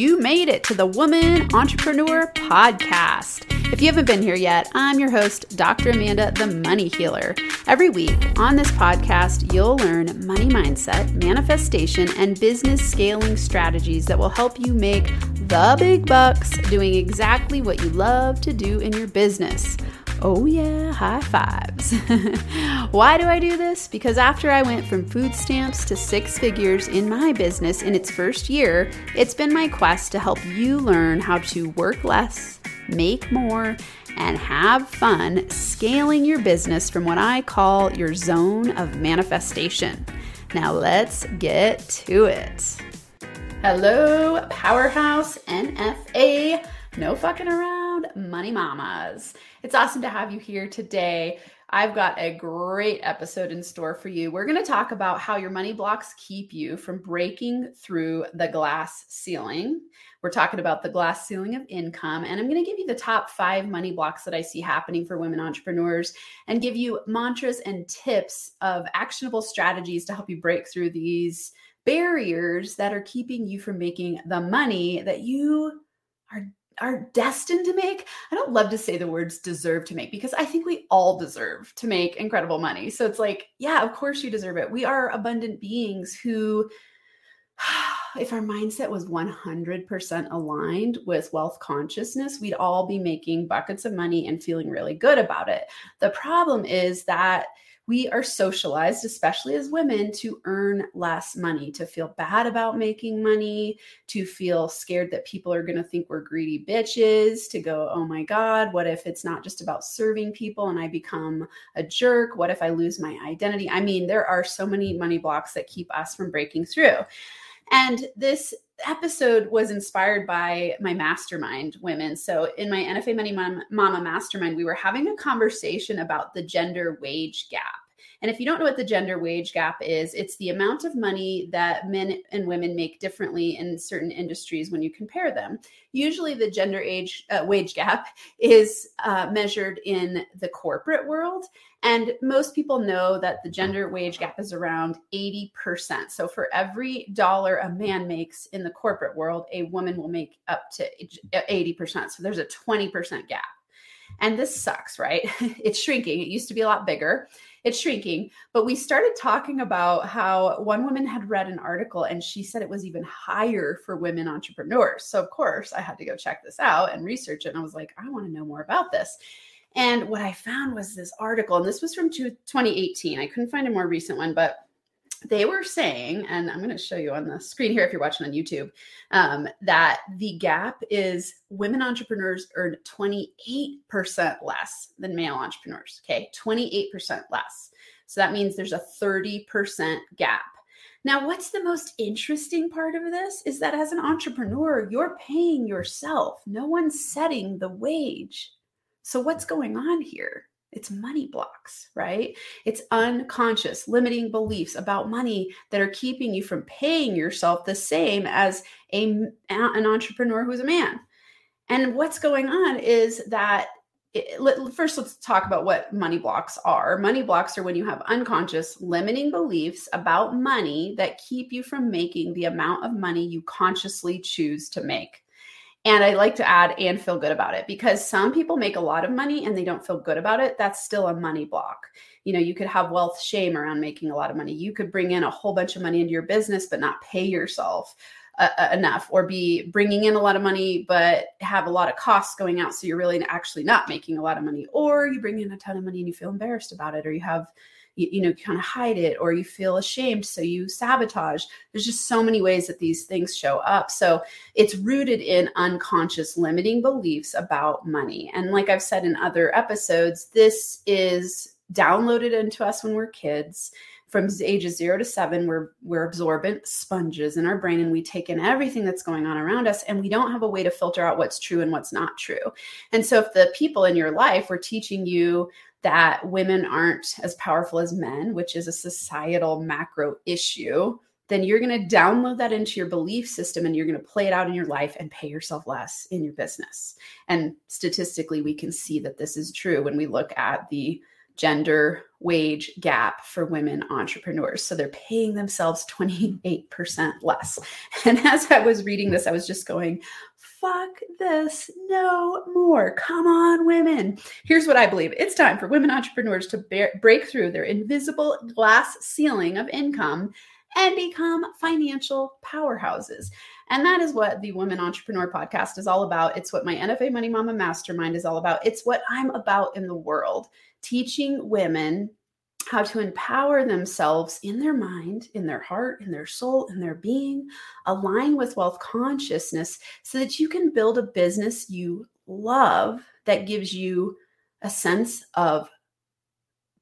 you made it to the Woman Entrepreneur Podcast. If you haven't been here yet, I'm your host, Dr. Amanda, the Money Healer. Every week on this podcast, you'll learn money mindset, manifestation, and business scaling strategies that will help you make the big bucks doing exactly what you love to do in your business. Oh, yeah, high fives. Why do I do this? Because after I went from food stamps to six figures in my business in its first year, it's been my quest to help you learn how to work less, make more, and have fun scaling your business from what I call your zone of manifestation. Now, let's get to it. Hello, Powerhouse NFA. No fucking around, money mamas. It's awesome to have you here today. I've got a great episode in store for you. We're going to talk about how your money blocks keep you from breaking through the glass ceiling. We're talking about the glass ceiling of income, and I'm going to give you the top five money blocks that I see happening for women entrepreneurs and give you mantras and tips of actionable strategies to help you break through these barriers that are keeping you from making the money that you are are destined to make. I don't love to say the words deserve to make because I think we all deserve to make incredible money. So it's like, yeah, of course you deserve it. We are abundant beings who if our mindset was 100% aligned with wealth consciousness, we'd all be making buckets of money and feeling really good about it. The problem is that we are socialized, especially as women, to earn less money, to feel bad about making money, to feel scared that people are going to think we're greedy bitches, to go, oh my God, what if it's not just about serving people and I become a jerk? What if I lose my identity? I mean, there are so many money blocks that keep us from breaking through. And this episode was inspired by my mastermind women. So, in my NFA Money Mama mastermind, we were having a conversation about the gender wage gap. And if you don't know what the gender wage gap is, it's the amount of money that men and women make differently in certain industries when you compare them. Usually, the gender age uh, wage gap is uh, measured in the corporate world, and most people know that the gender wage gap is around 80%. So for every dollar a man makes in the corporate world, a woman will make up to 80%. So there's a 20% gap. And this sucks, right? it's shrinking. It used to be a lot bigger. It's shrinking. But we started talking about how one woman had read an article and she said it was even higher for women entrepreneurs. So, of course, I had to go check this out and research it. And I was like, I want to know more about this. And what I found was this article, and this was from 2018. I couldn't find a more recent one, but they were saying, and I'm going to show you on the screen here if you're watching on YouTube, um, that the gap is women entrepreneurs earn 28% less than male entrepreneurs. Okay, 28% less. So that means there's a 30% gap. Now, what's the most interesting part of this is that as an entrepreneur, you're paying yourself, no one's setting the wage. So, what's going on here? It's money blocks, right? It's unconscious, limiting beliefs about money that are keeping you from paying yourself the same as a, an entrepreneur who's a man. And what's going on is that it, first let's talk about what money blocks are. Money blocks are when you have unconscious limiting beliefs about money that keep you from making the amount of money you consciously choose to make. And I like to add and feel good about it because some people make a lot of money and they don't feel good about it. That's still a money block. You know, you could have wealth shame around making a lot of money. You could bring in a whole bunch of money into your business, but not pay yourself uh, uh enough or be bringing in a lot of money, but have a lot of costs going out. So you're really actually not making a lot of money. Or you bring in a ton of money and you feel embarrassed about it, or you have you, you know kind of hide it or you feel ashamed so you sabotage. There's just so many ways that these things show up. So it's rooted in unconscious limiting beliefs about money. And like i've said in other episodes this is downloaded into us when we're kids from ages zero to seven, we're we're absorbent sponges in our brain, and we take in everything that's going on around us, and we don't have a way to filter out what's true and what's not true. And so, if the people in your life were teaching you that women aren't as powerful as men, which is a societal macro issue, then you're going to download that into your belief system and you're going to play it out in your life and pay yourself less in your business. And statistically, we can see that this is true when we look at the gender wage gap for women entrepreneurs. So they're paying themselves 28% less. And as I was reading this, I was just going, fuck this no more. Come on, women. Here's what I believe it's time for women entrepreneurs to bear, break through their invisible glass ceiling of income and become financial powerhouses. And that is what the Women Entrepreneur podcast is all about. It's what my NFA Money Mama Mastermind is all about. It's what I'm about in the world, teaching women how to empower themselves in their mind, in their heart, in their soul, in their being, align with wealth consciousness so that you can build a business you love that gives you a sense of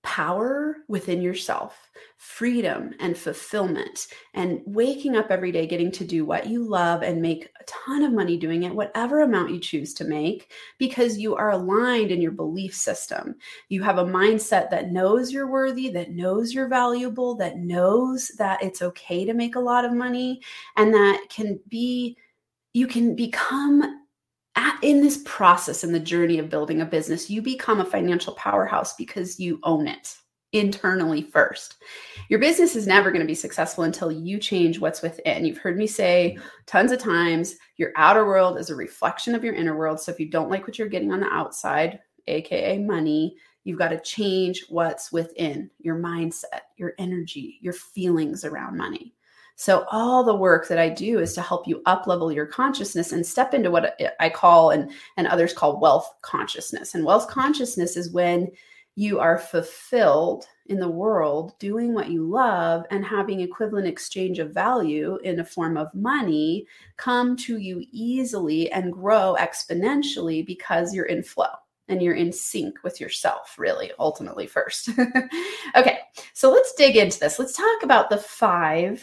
power within yourself, freedom and fulfillment, and waking up every day getting to do what you love and make a ton of money doing it, whatever amount you choose to make, because you are aligned in your belief system. You have a mindset that knows you're worthy, that knows you're valuable, that knows that it's okay to make a lot of money, and that can be, you can become at, in this process in the journey of building a business, you become a financial powerhouse because you own it internally first. Your business is never going to be successful until you change what's within. You've heard me say tons of times your outer world is a reflection of your inner world. So if you don't like what you're getting on the outside, AKA money, you've got to change what's within your mindset, your energy, your feelings around money. So all the work that I do is to help you up level your consciousness and step into what I call and and others call wealth consciousness. And wealth consciousness is when you are fulfilled in the world doing what you love and having equivalent exchange of value in a form of money come to you easily and grow exponentially because you're in flow and you're in sync with yourself, really, ultimately, first. okay, so let's dig into this. Let's talk about the five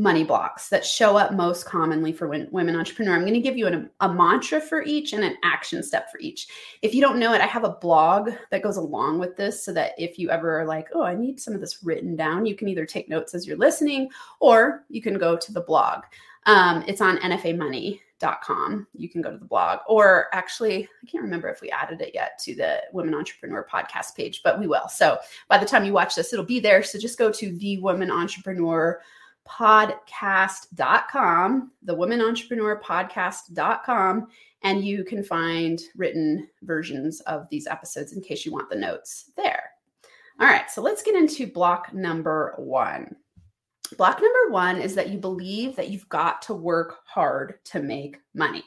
money blocks that show up most commonly for women entrepreneur. I'm going to give you an, a mantra for each and an action step for each. If you don't know it, I have a blog that goes along with this so that if you ever are like, oh, I need some of this written down, you can either take notes as you're listening or you can go to the blog. Um, it's on nfamoney.com. You can go to the blog, or actually, I can't remember if we added it yet to the Women Entrepreneur podcast page, but we will. So by the time you watch this, it'll be there. So just go to the Women Entrepreneur podcast.com, the woman entrepreneur podcast.com, and you can find written versions of these episodes in case you want the notes there. All right, so let's get into block number one. Block number one is that you believe that you've got to work hard to make money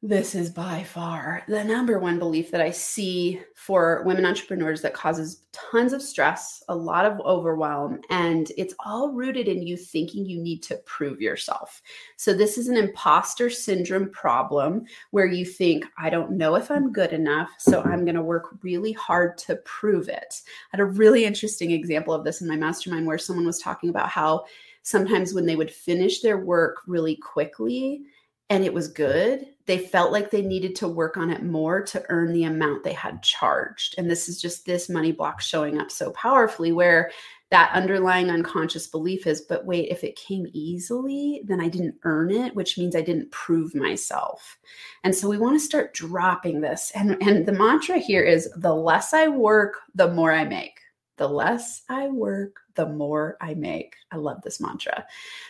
this is by far the number one belief that I see for women entrepreneurs that causes tons of stress, a lot of overwhelm, and it's all rooted in you thinking you need to prove yourself. So, this is an imposter syndrome problem where you think, I don't know if I'm good enough, so I'm going to work really hard to prove it. I had a really interesting example of this in my mastermind where someone was talking about how sometimes when they would finish their work really quickly, and it was good, they felt like they needed to work on it more to earn the amount they had charged. And this is just this money block showing up so powerfully where that underlying unconscious belief is but wait, if it came easily, then I didn't earn it, which means I didn't prove myself. And so we want to start dropping this. And, and the mantra here is the less I work, the more I make. The less I work, the more I make. I love this mantra.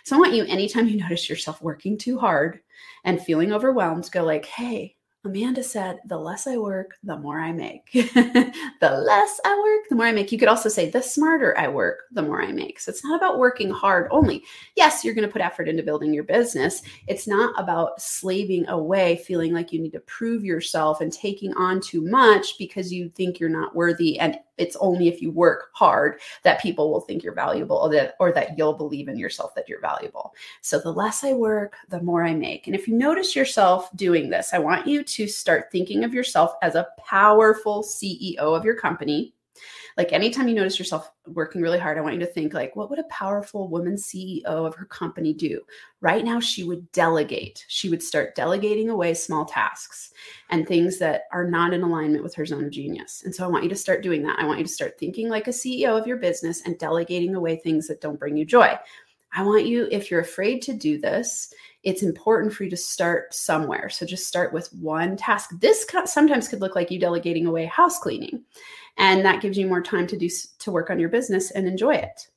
So I want you, anytime you notice yourself working too hard and feeling overwhelmed, go like, hey, Amanda said, the less I work, the more I make. the less I work, the more I make. You could also say, the smarter I work, the more I make. So it's not about working hard only. Yes, you're going to put effort into building your business. It's not about slaving away, feeling like you need to prove yourself and taking on too much because you think you're not worthy and it's only if you work hard that people will think you're valuable or that, or that you'll believe in yourself that you're valuable. So the less I work, the more I make. And if you notice yourself doing this, I want you to start thinking of yourself as a powerful CEO of your company like anytime you notice yourself working really hard, I want you to think like, what would a powerful woman CEO of her company do? Right now, she would delegate. She would start delegating away small tasks and things that are not in alignment with her zone of genius. And so I want you to start doing that. I want you to start thinking like a CEO of your business and delegating away things that don't bring you joy. I want you, if you're afraid to do this, it's important for you to start somewhere. So just start with one task. This sometimes could look like you delegating away house cleaning, and that gives you more time to do to work on your business and enjoy it.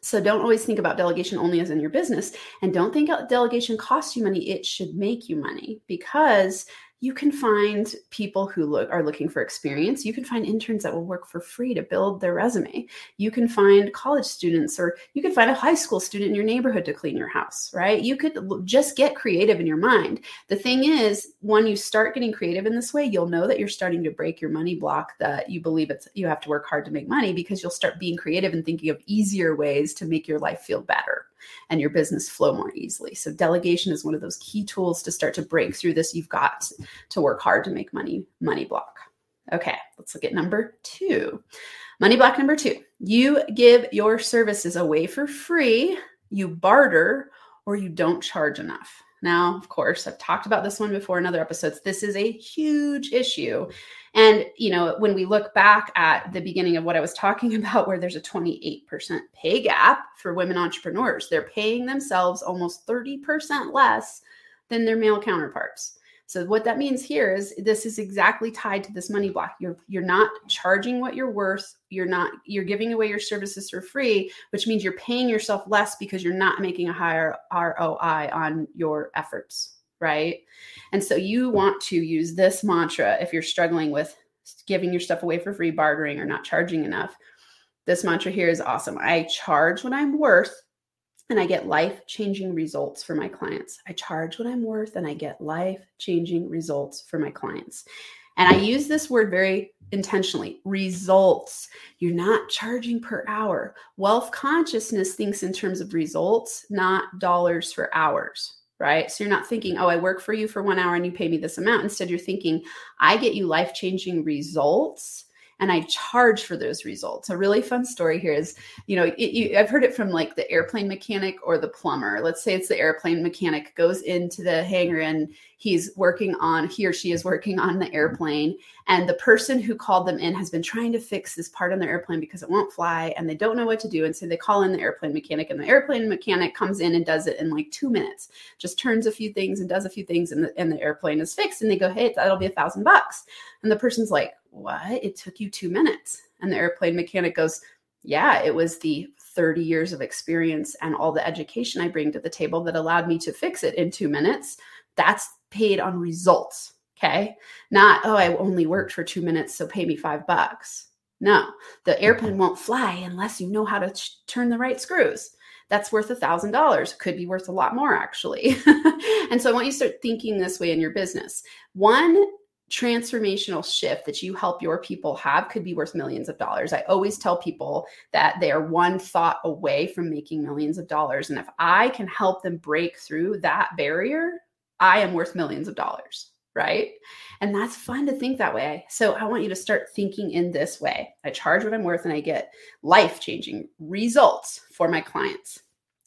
So don't always think about delegation only as in your business, and don't think uh, delegation costs you money. It should make you money because you can find people who look are looking for experience. You can find interns that will work for free to build their resume. You can find college students or you could find a high school student in your neighborhood to clean your house right? You could just get creative in your mind. The thing is when you start getting creative in this way you'll know that you're starting to break your money block that you believe it's you have to work hard to make money because you'll start being creative and thinking of easier ways to make your life feel better and your business flow more easily. So delegation is one of those key tools to start to break through this. You've got to work hard to make money, money block. Okay, let's look at number two. Money block number two. You give your services away for free, you barter, or you don't charge enough. Now, of course, I've talked about this one before in other episodes. This is a huge issue. And, you know, when we look back at the beginning of what I was talking about, where there's a 28% pay gap for women entrepreneurs, they're paying themselves almost 30% less than their male counterparts. So what that means here is this is exactly tied to this money block. You're you're not charging what you're worth. You're not you're giving away your services for free, which means you're paying yourself less because you're not making a higher ROI on your efforts, right? And so you want to use this mantra if you're struggling with giving your stuff away for free, bartering or not charging enough. This mantra here is awesome. I charge what I'm worth and I get life changing results for my clients. I charge what I'm worth and I get life changing results for my clients. And I use this word very intentionally results. You're not charging per hour. Wealth consciousness thinks in terms of results, not dollars for hours, right? So you're not thinking, oh, I work for you for one hour and you pay me this amount. Instead, you're thinking, I get you life changing results and I charge for those results. A really fun story here is, you know, it, you, I've heard it from like the airplane mechanic or the plumber. Let's say it's the airplane mechanic goes into the hangar and he's working on, he or she is working on the airplane. And the person who called them in has been trying to fix this part on the airplane because it won't fly and they don't know what to do. And so they call in the airplane mechanic, and the airplane mechanic comes in and does it in like two minutes, just turns a few things and does a few things, and the, and the airplane is fixed. And they go, Hey, that'll be a thousand bucks. And the person's like, What? It took you two minutes. And the airplane mechanic goes, Yeah, it was the 30 years of experience and all the education I bring to the table that allowed me to fix it in two minutes. That's paid on results. Okay. Not, oh, I only worked for two minutes, so pay me five bucks. No, the airplane won't fly unless you know how to turn the right screws. That's worth a thousand dollars. Could be worth a lot more, actually. and so I want you to start thinking this way in your business. One transformational shift that you help your people have could be worth millions of dollars. I always tell people that they are one thought away from making millions of dollars. And if I can help them break through that barrier, I am worth millions of dollars, right? And that's fun to think that way. So I want you to start thinking in this way. I charge what I'm worth and I get life changing results for my clients.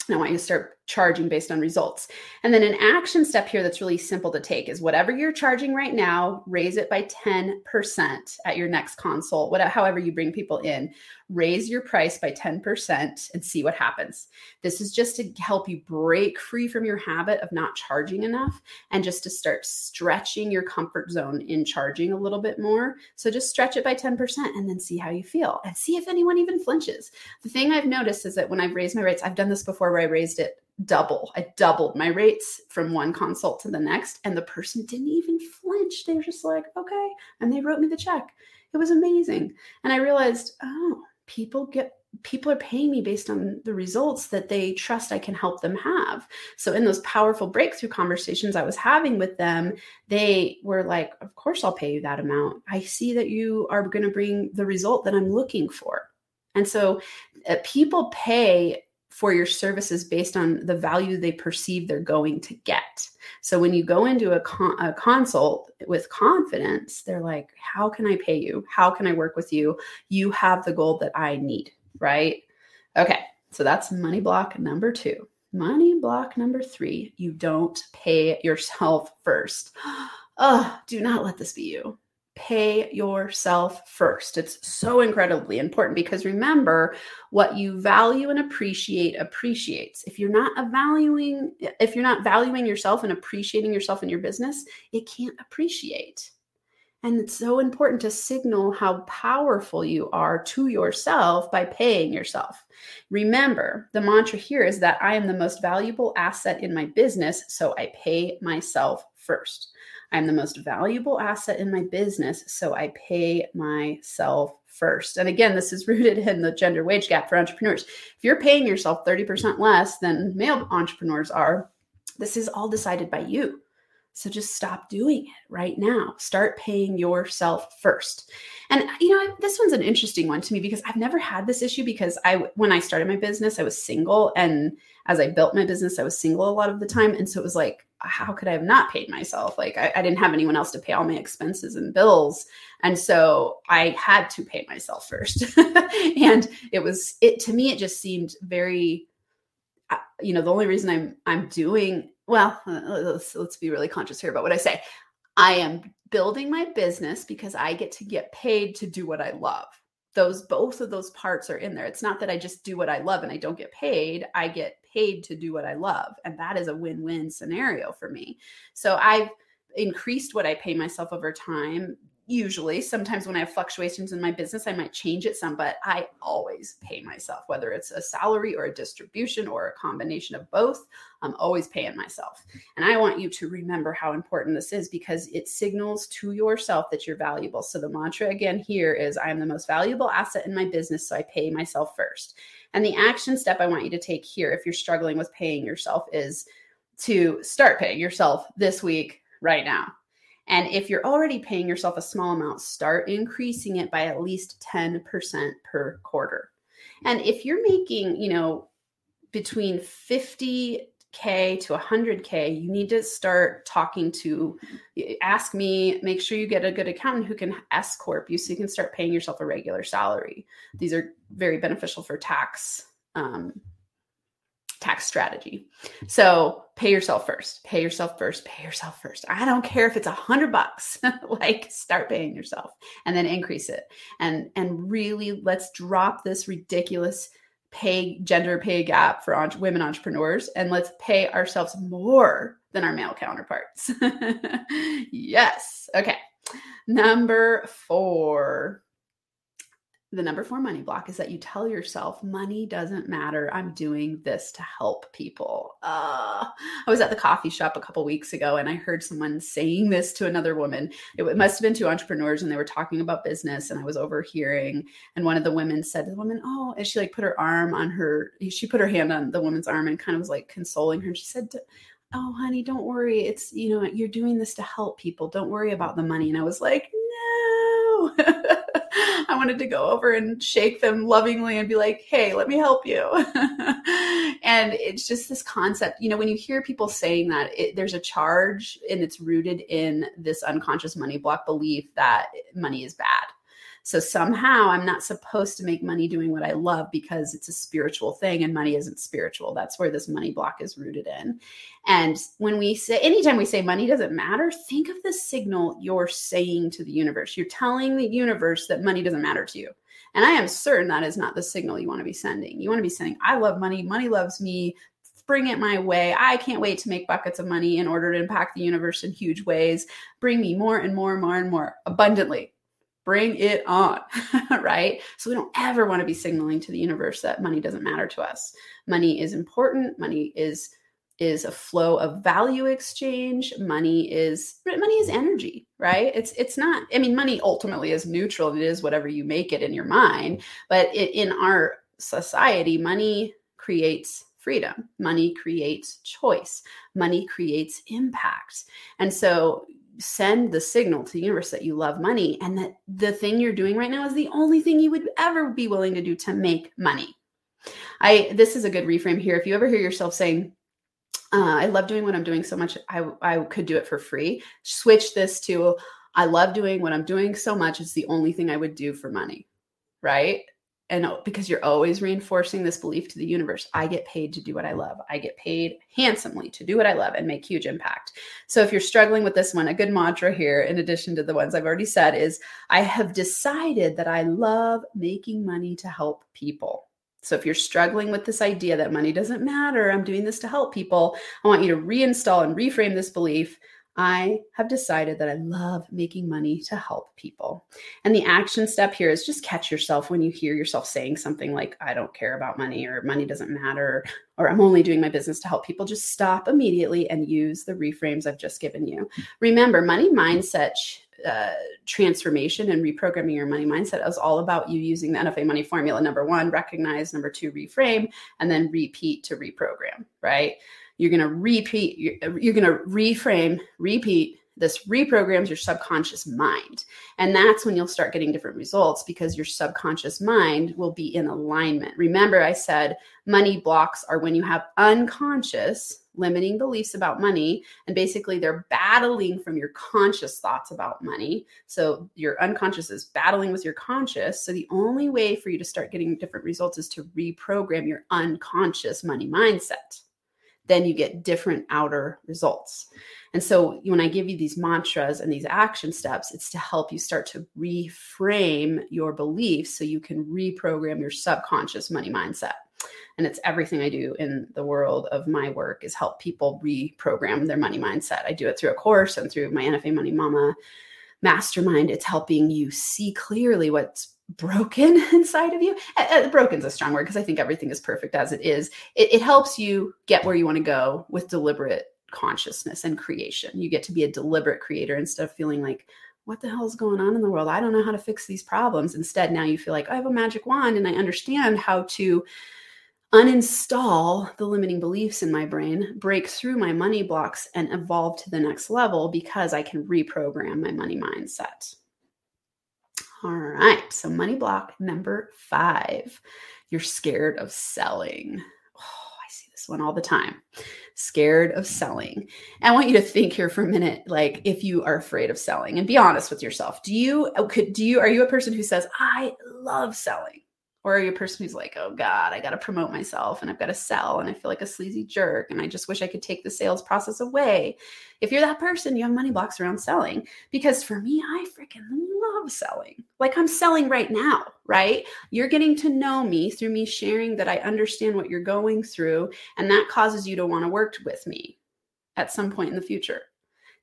And I want you to start charging based on results. And then an action step here that's really simple to take is whatever you're charging right now, raise it by 10% at your next consult, whatever however you bring people in, raise your price by 10% and see what happens. This is just to help you break free from your habit of not charging enough and just to start stretching your comfort zone in charging a little bit more. So just stretch it by 10% and then see how you feel and see if anyone even flinches. The thing I've noticed is that when I've raised my rates, I've done this before where I raised it double. I doubled my rates from one consult to the next, and the person didn't even flinch. They were just like, okay. And they wrote me the check. It was amazing. And I realized, oh, people get people are paying me based on the results that they trust I can help them have. So in those powerful breakthrough conversations I was having with them, they were like, "Of course I'll pay you that amount. I see that you are going to bring the result that I'm looking for." And so uh, people pay for your services based on the value they perceive they're going to get. So when you go into a, con- a, consult with confidence, they're like, How can I pay you? How can I work with you? You have the gold that I need, right? Okay, so that's money block number two. Money block number three you don't pay yourself first. Oh, do not let this be you. Pay yourself first. It's so incredibly important because remember, what you value and appreciate appreciates. If you're not valuing if you're not valuing yourself and appreciating yourself in your business, it can't appreciate. And it's so important to signal how powerful you are to yourself by paying yourself. Remember, the mantra here is that I am the most valuable asset in my business, so I pay myself first. I'm the most valuable asset in my business, so I pay myself first. And again, this is rooted in the gender wage gap for entrepreneurs. If you're paying yourself 30% less than male entrepreneurs are, this is all decided by you. So just stop doing it right now. Start paying yourself first. And you know, this one's an interesting one to me because I've never had this issue because I when I started my business, I was single and as I built my business, I was single a lot of the time and so it was like how could I have not paid myself? Like I, I didn't have anyone else to pay all my expenses and bills. And so I had to pay myself first. and it was it to me it just seemed very uh, you know, the only reason I'm I'm doing well, uh, let's, let's be really conscious here about what I say. I am building my business because I get to get paid to do what I love. Those both of those parts are in there. It's not that I just do what I love and I don't get paid. I get paid to do what I love. And that is a win-win scenario for me. So I've increased what I pay myself over time usually sometimes when i have fluctuations in my business i might change it some but i always pay myself whether it's a salary or a distribution or a combination of both i'm always paying myself. And i want you to remember how important this is because it signals to yourself that you're valuable. So the mantra again here is i am the most valuable asset in my business so i pay myself first. And the action step i want you to take here if you're struggling with paying yourself is to start paying yourself this week right now and if you're already paying yourself a small amount, start increasing it by at least 10% per quarter. And if you're making, you know, between 50 K to 100K, you need to start talking to, ask me, make sure you get a good accountant who can S Corp you so you can start paying yourself a regular salary. These are very beneficial for tax um, tax strategy. So pay yourself first, pay yourself first, pay yourself first. I don't care if it's a hundred bucks, like start paying yourself and then increase it. And, and really let's drop this ridiculous pay gender pay gap for entre- women entrepreneurs and let's pay ourselves more than our male counterparts. yes. Okay. Number four the number four money block is that you tell yourself money doesn't matter. I'm doing this to help people. Uh, i was at the coffee shop a couple weeks ago and i heard someone saying this to another woman. It must have been two entrepreneurs and they were talking about business and i was overhearing and one of the women said to the woman oh and she like put her arm on her she put her hand on the woman's arm and kind of was like consoling her and she said oh honey don't worry. It's you know you're doing this to help people. Don't worry about the money. And i was like no I wanted to go over and shake them lovingly and be like, hey, let me help you. and it's just this concept, you know, when you hear people saying that, it, there's a charge and it's rooted in this unconscious money block belief that money is bad. So somehow I'm not supposed to make money doing what I love because it's a spiritual thing and money isn't spiritual. That's where this money block is rooted in. And when we say, anytime we say money doesn't matter, think of the signal you're saying to the universe. You're telling the universe that money doesn't matter to you. And I am certain that is not the signal you want to be sending. You want to be saying, I love money, money loves me, bring it my way. I can't wait to make buckets of money in order to impact the universe in huge ways. Bring me more and more and more and more abundantly bring it on, right? So we don't ever want to be signaling to the universe that money doesn't matter to us. Money is important. Money is is a flow of value exchange. Money is money is energy right? It's it's not i mean money ultimately is neutral. It is whatever you make it in your mind. But it, in our society money creates freedom. Money creates choice. Money creates impact. And so send the signal to the universe that you love money and that the thing you're doing right now is the only thing you would ever be willing to do to make money. I this is a good reframe here. If you ever hear yourself saying, uh, "I love doing what I'm doing so much, I I could do it for free," switch this to, "I love doing what I'm doing so much. It's the only thing I would do for money." Right? And because you're always reinforcing this belief to the universe i get paid to do what i love. I get paid handsomely to do what i love and make huge impact. So if you're struggling with this one a good mantra here in addition to the ones i've already said is i have decided that i love making money to help people. So if you're struggling with this idea that money doesn't matter i'm doing this to help people i want you to reinstall and reframe this belief I have decided that I love making money to help people. And the action step here is just catch yourself when you hear yourself saying something like, I don't care about money, or money doesn't matter, or I'm only doing my business to help people. Just stop immediately and use the reframes I've just given you. Remember, money mindset uh, transformation and reprogramming your money mindset is all about you using the NFA money formula. Number one, recognize. Number two, reframe, and then repeat to reprogram, right? You're going to repeat, you're, you're going to reframe, repeat. This reprograms your subconscious mind. And that's when you'll start getting different results because your subconscious mind will be in alignment. Remember, I said money blocks are when you have unconscious limiting beliefs about money. And basically, they're battling from your conscious thoughts about money. So your unconscious is battling with your conscious. So the only way for you to start getting different results is to reprogram your unconscious money mindset then you get different outer results. And so when I give you these mantras and these action steps, it's to help you start to reframe your beliefs so you can reprogram your subconscious money mindset. And it's everything I do in the world of my work is help people reprogram their money mindset. I do it through a course and through my NFA Money Mama mastermind. It's helping you see clearly what's broken inside of you. Uh, broken's a strong word because I think everything is perfect as it is. It, it helps you get where you want to go with deliberate consciousness and creation. You get to be a deliberate creator instead of feeling like, what the hell is going on in the world? I don't know how to fix these problems. Instead, now you feel like I have a magic wand and I understand how to uninstall the limiting beliefs in my brain, break through my money blocks, and evolve to the next level because I can reprogram my money mindset. All right. So, money block number five you're scared of selling. Oh, I see this one all the time. Scared of selling. And I want you to think here for a minute like if you are afraid of selling and be honest with yourself. Do you oh, could do you are you a person who says I love selling? Or are you a person who's like, oh God, I got to promote myself and I've got to sell and I feel like a sleazy jerk and I just wish I could take the sales process away? If you're that person, you have money blocks around selling. Because for me, I freaking love selling. Like I'm selling right now, right? You're getting to know me through me sharing that I understand what you're going through. And that causes you to want to work with me at some point in the future.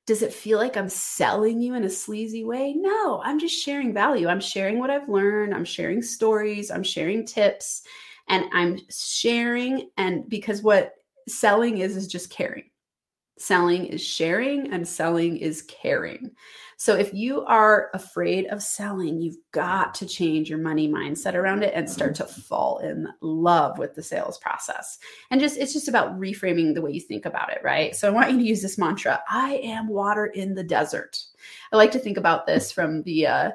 Does it feel like I'm selling you in a sleazy way? No, I'm just sharing value. I'm sharing what I've learned. I'm sharing stories. I'm sharing tips. And I'm sharing. And because what selling is, is just caring. Selling is sharing and selling is caring. So if you are afraid of selling, you've got to change your money mindset around it and start to fall in love with the sales process. And just it's just about reframing the way you think about it, right? So I want you to use this mantra, I am water in the desert. I like to think about this from the uh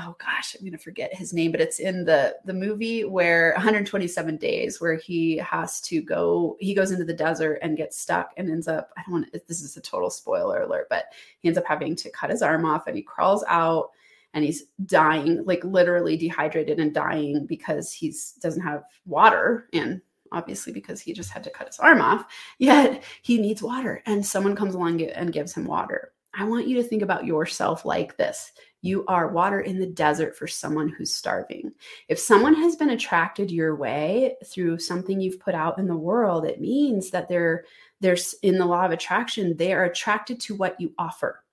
oh gosh, I'm gonna forget his name, but it's in the the movie where 127 days where he has to go, he goes into the desert and gets stuck and ends up, I don't want to, this is a total spoiler alert, but he ends up having to cut his arm off and he crawls out and he's dying, like literally dehydrated and dying because he's doesn't have water and obviously because he just had to cut his arm off. Yet he needs water, and someone comes along and gives him water. I want you to think about yourself like this. You are water in the desert for someone who's starving. If someone has been attracted your way through something you've put out in the world, it means that they're there's in the law of attraction, they are attracted to what you offer.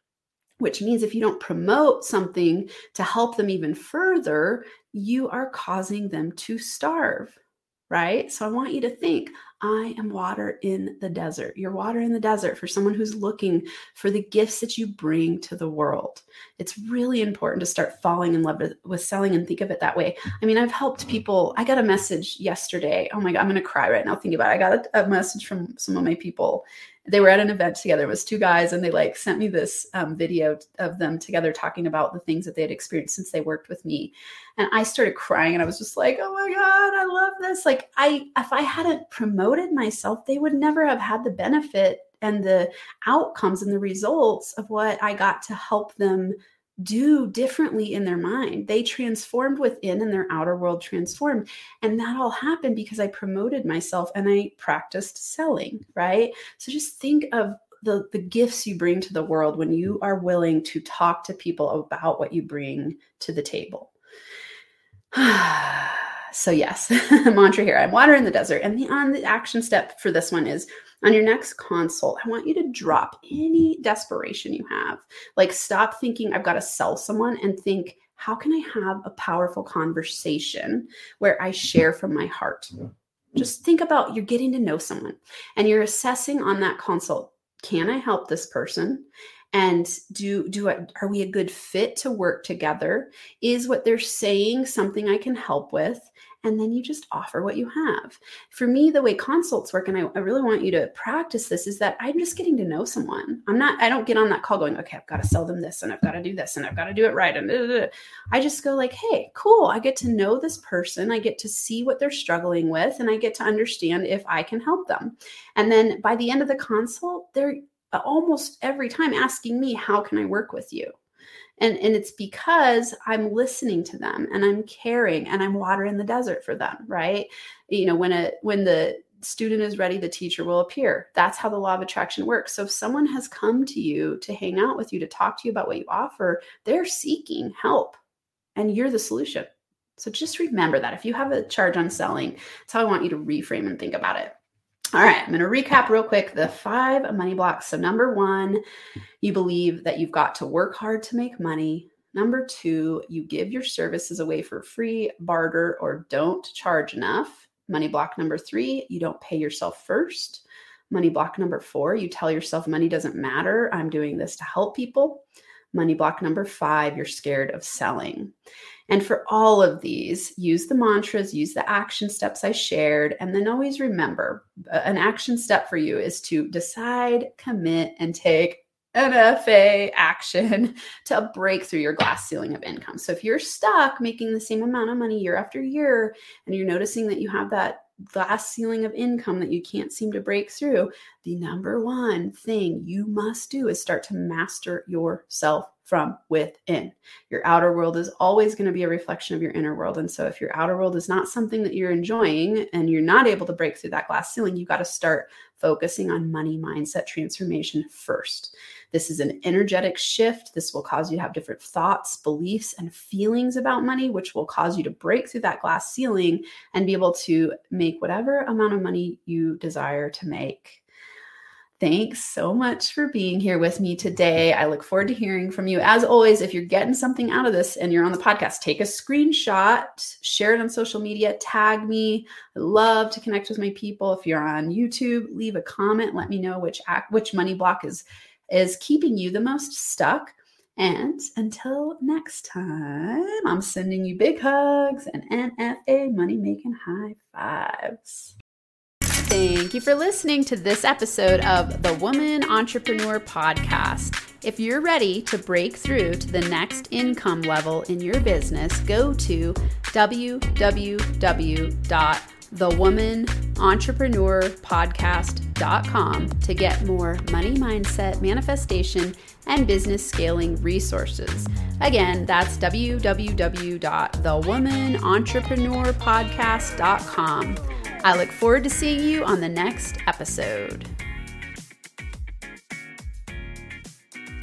Which means if you don't promote something to help them even further, you are causing them to starve right? So I want you to think I am water in the desert. You're water in the desert for someone who's looking for the gifts that you bring to the world. It's really important to start falling in love with, selling and think of it that way. I mean, I've helped people. I got a message yesterday. Oh my God, I'm going to cry right now thinking about it. I got a, a message from some of my people they were at an event together. It was two guys, and they like sent me this um, video of them together talking about the things that they had experienced since they worked with me. And I started crying, and I was just like, "Oh my god, I love this!" Like, I if I hadn't promoted myself, they would never have had the benefit and the outcomes and the results of what I got to help them do differently in their mind. They transformed within and their outer world transformed. And that all happened because I promoted myself and I practiced selling, right? So just think of the, the gifts you bring to the world when you are willing to talk to people about what you bring to the table. so yes, mantra here. I'm water in the desert. And the on the action step for this one is on your next consult, I want you to drop any desperation you have. Like, stop thinking, I've got to sell someone, and think, how can I have a powerful conversation where I share from my heart? Just think about you're getting to know someone and you're assessing on that consult can I help this person? and do do I, are we a good fit to work together is what they're saying something i can help with and then you just offer what you have. For me, the way consults work, and I, I, really want you to practice this, is that I'm just getting to know someone. I'm not, I don't get on that call going, okay, I've got to sell them this and I've got to do this and I've got to do it right. And. I just go like, hey, cool. I get to know this person. I get to see what they're struggling with and I get to understand if I can help them. And then by the end of the consult, they're uh, almost every time asking me, how can I work with you? And and it's because i'm listening to them and i'm caring and i'm watering the desert for them right? You know when a when the student is ready the teacher will appear. That's how the law of attraction works. So if someone has come to you to hang out with you to talk to you about what you offer they're seeking help and you're the solution. So just remember that. If you have a charge on selling that's how i want you to reframe and think about it all right, I'm going to recap real quick the five money blocks. So, number one, you believe that you've got to work hard to make money. Number two, you give your services away for free, barter, or don't charge enough. Money block number three, you don't pay yourself first. Money block number four, you tell yourself money doesn't matter. I'm doing this to help people. Money block number five, you're scared of selling. And for all of these, use the mantras, use the action steps I shared, and then always remember uh, an action step for you is to decide, commit, and take an FA action to break through your glass ceiling of income. So if you're stuck making the same amount of money year after year and you're noticing that you have that glass ceiling of income that you can't seem to break through, the number one thing you must do is start to master yourself from within. Your outer world is always going to be a reflection of your inner world. And so, if your outer world is not something that you're enjoying and you're not able to break through that glass ceiling, you got to start focusing on money mindset transformation first. This is an energetic shift. This will cause you to have different thoughts, beliefs, and feelings about money, which will cause you to break through that glass ceiling and be able to make whatever amount of money you desire to make. Thanks so much for being here with me today. I look forward to hearing from you. As always, if you're getting something out of this and you're on the podcast, take a screenshot, share it on social media, tag me. I love to connect with my people. If you're on YouTube, leave a comment, let me know which act, which money block is is keeping you the most stuck. And until next time, I'm sending you big hugs and NFA money making high fives. Thank you for listening to this episode of the Woman Entrepreneur Podcast. If you're ready to break through to the next income level in your business, go to www.thewomanentrepreneurpodcast.com to get more money mindset, manifestation, and business scaling resources. Again, that's www.thewomanentrepreneurpodcast.com. I look forward to seeing you on the next episode.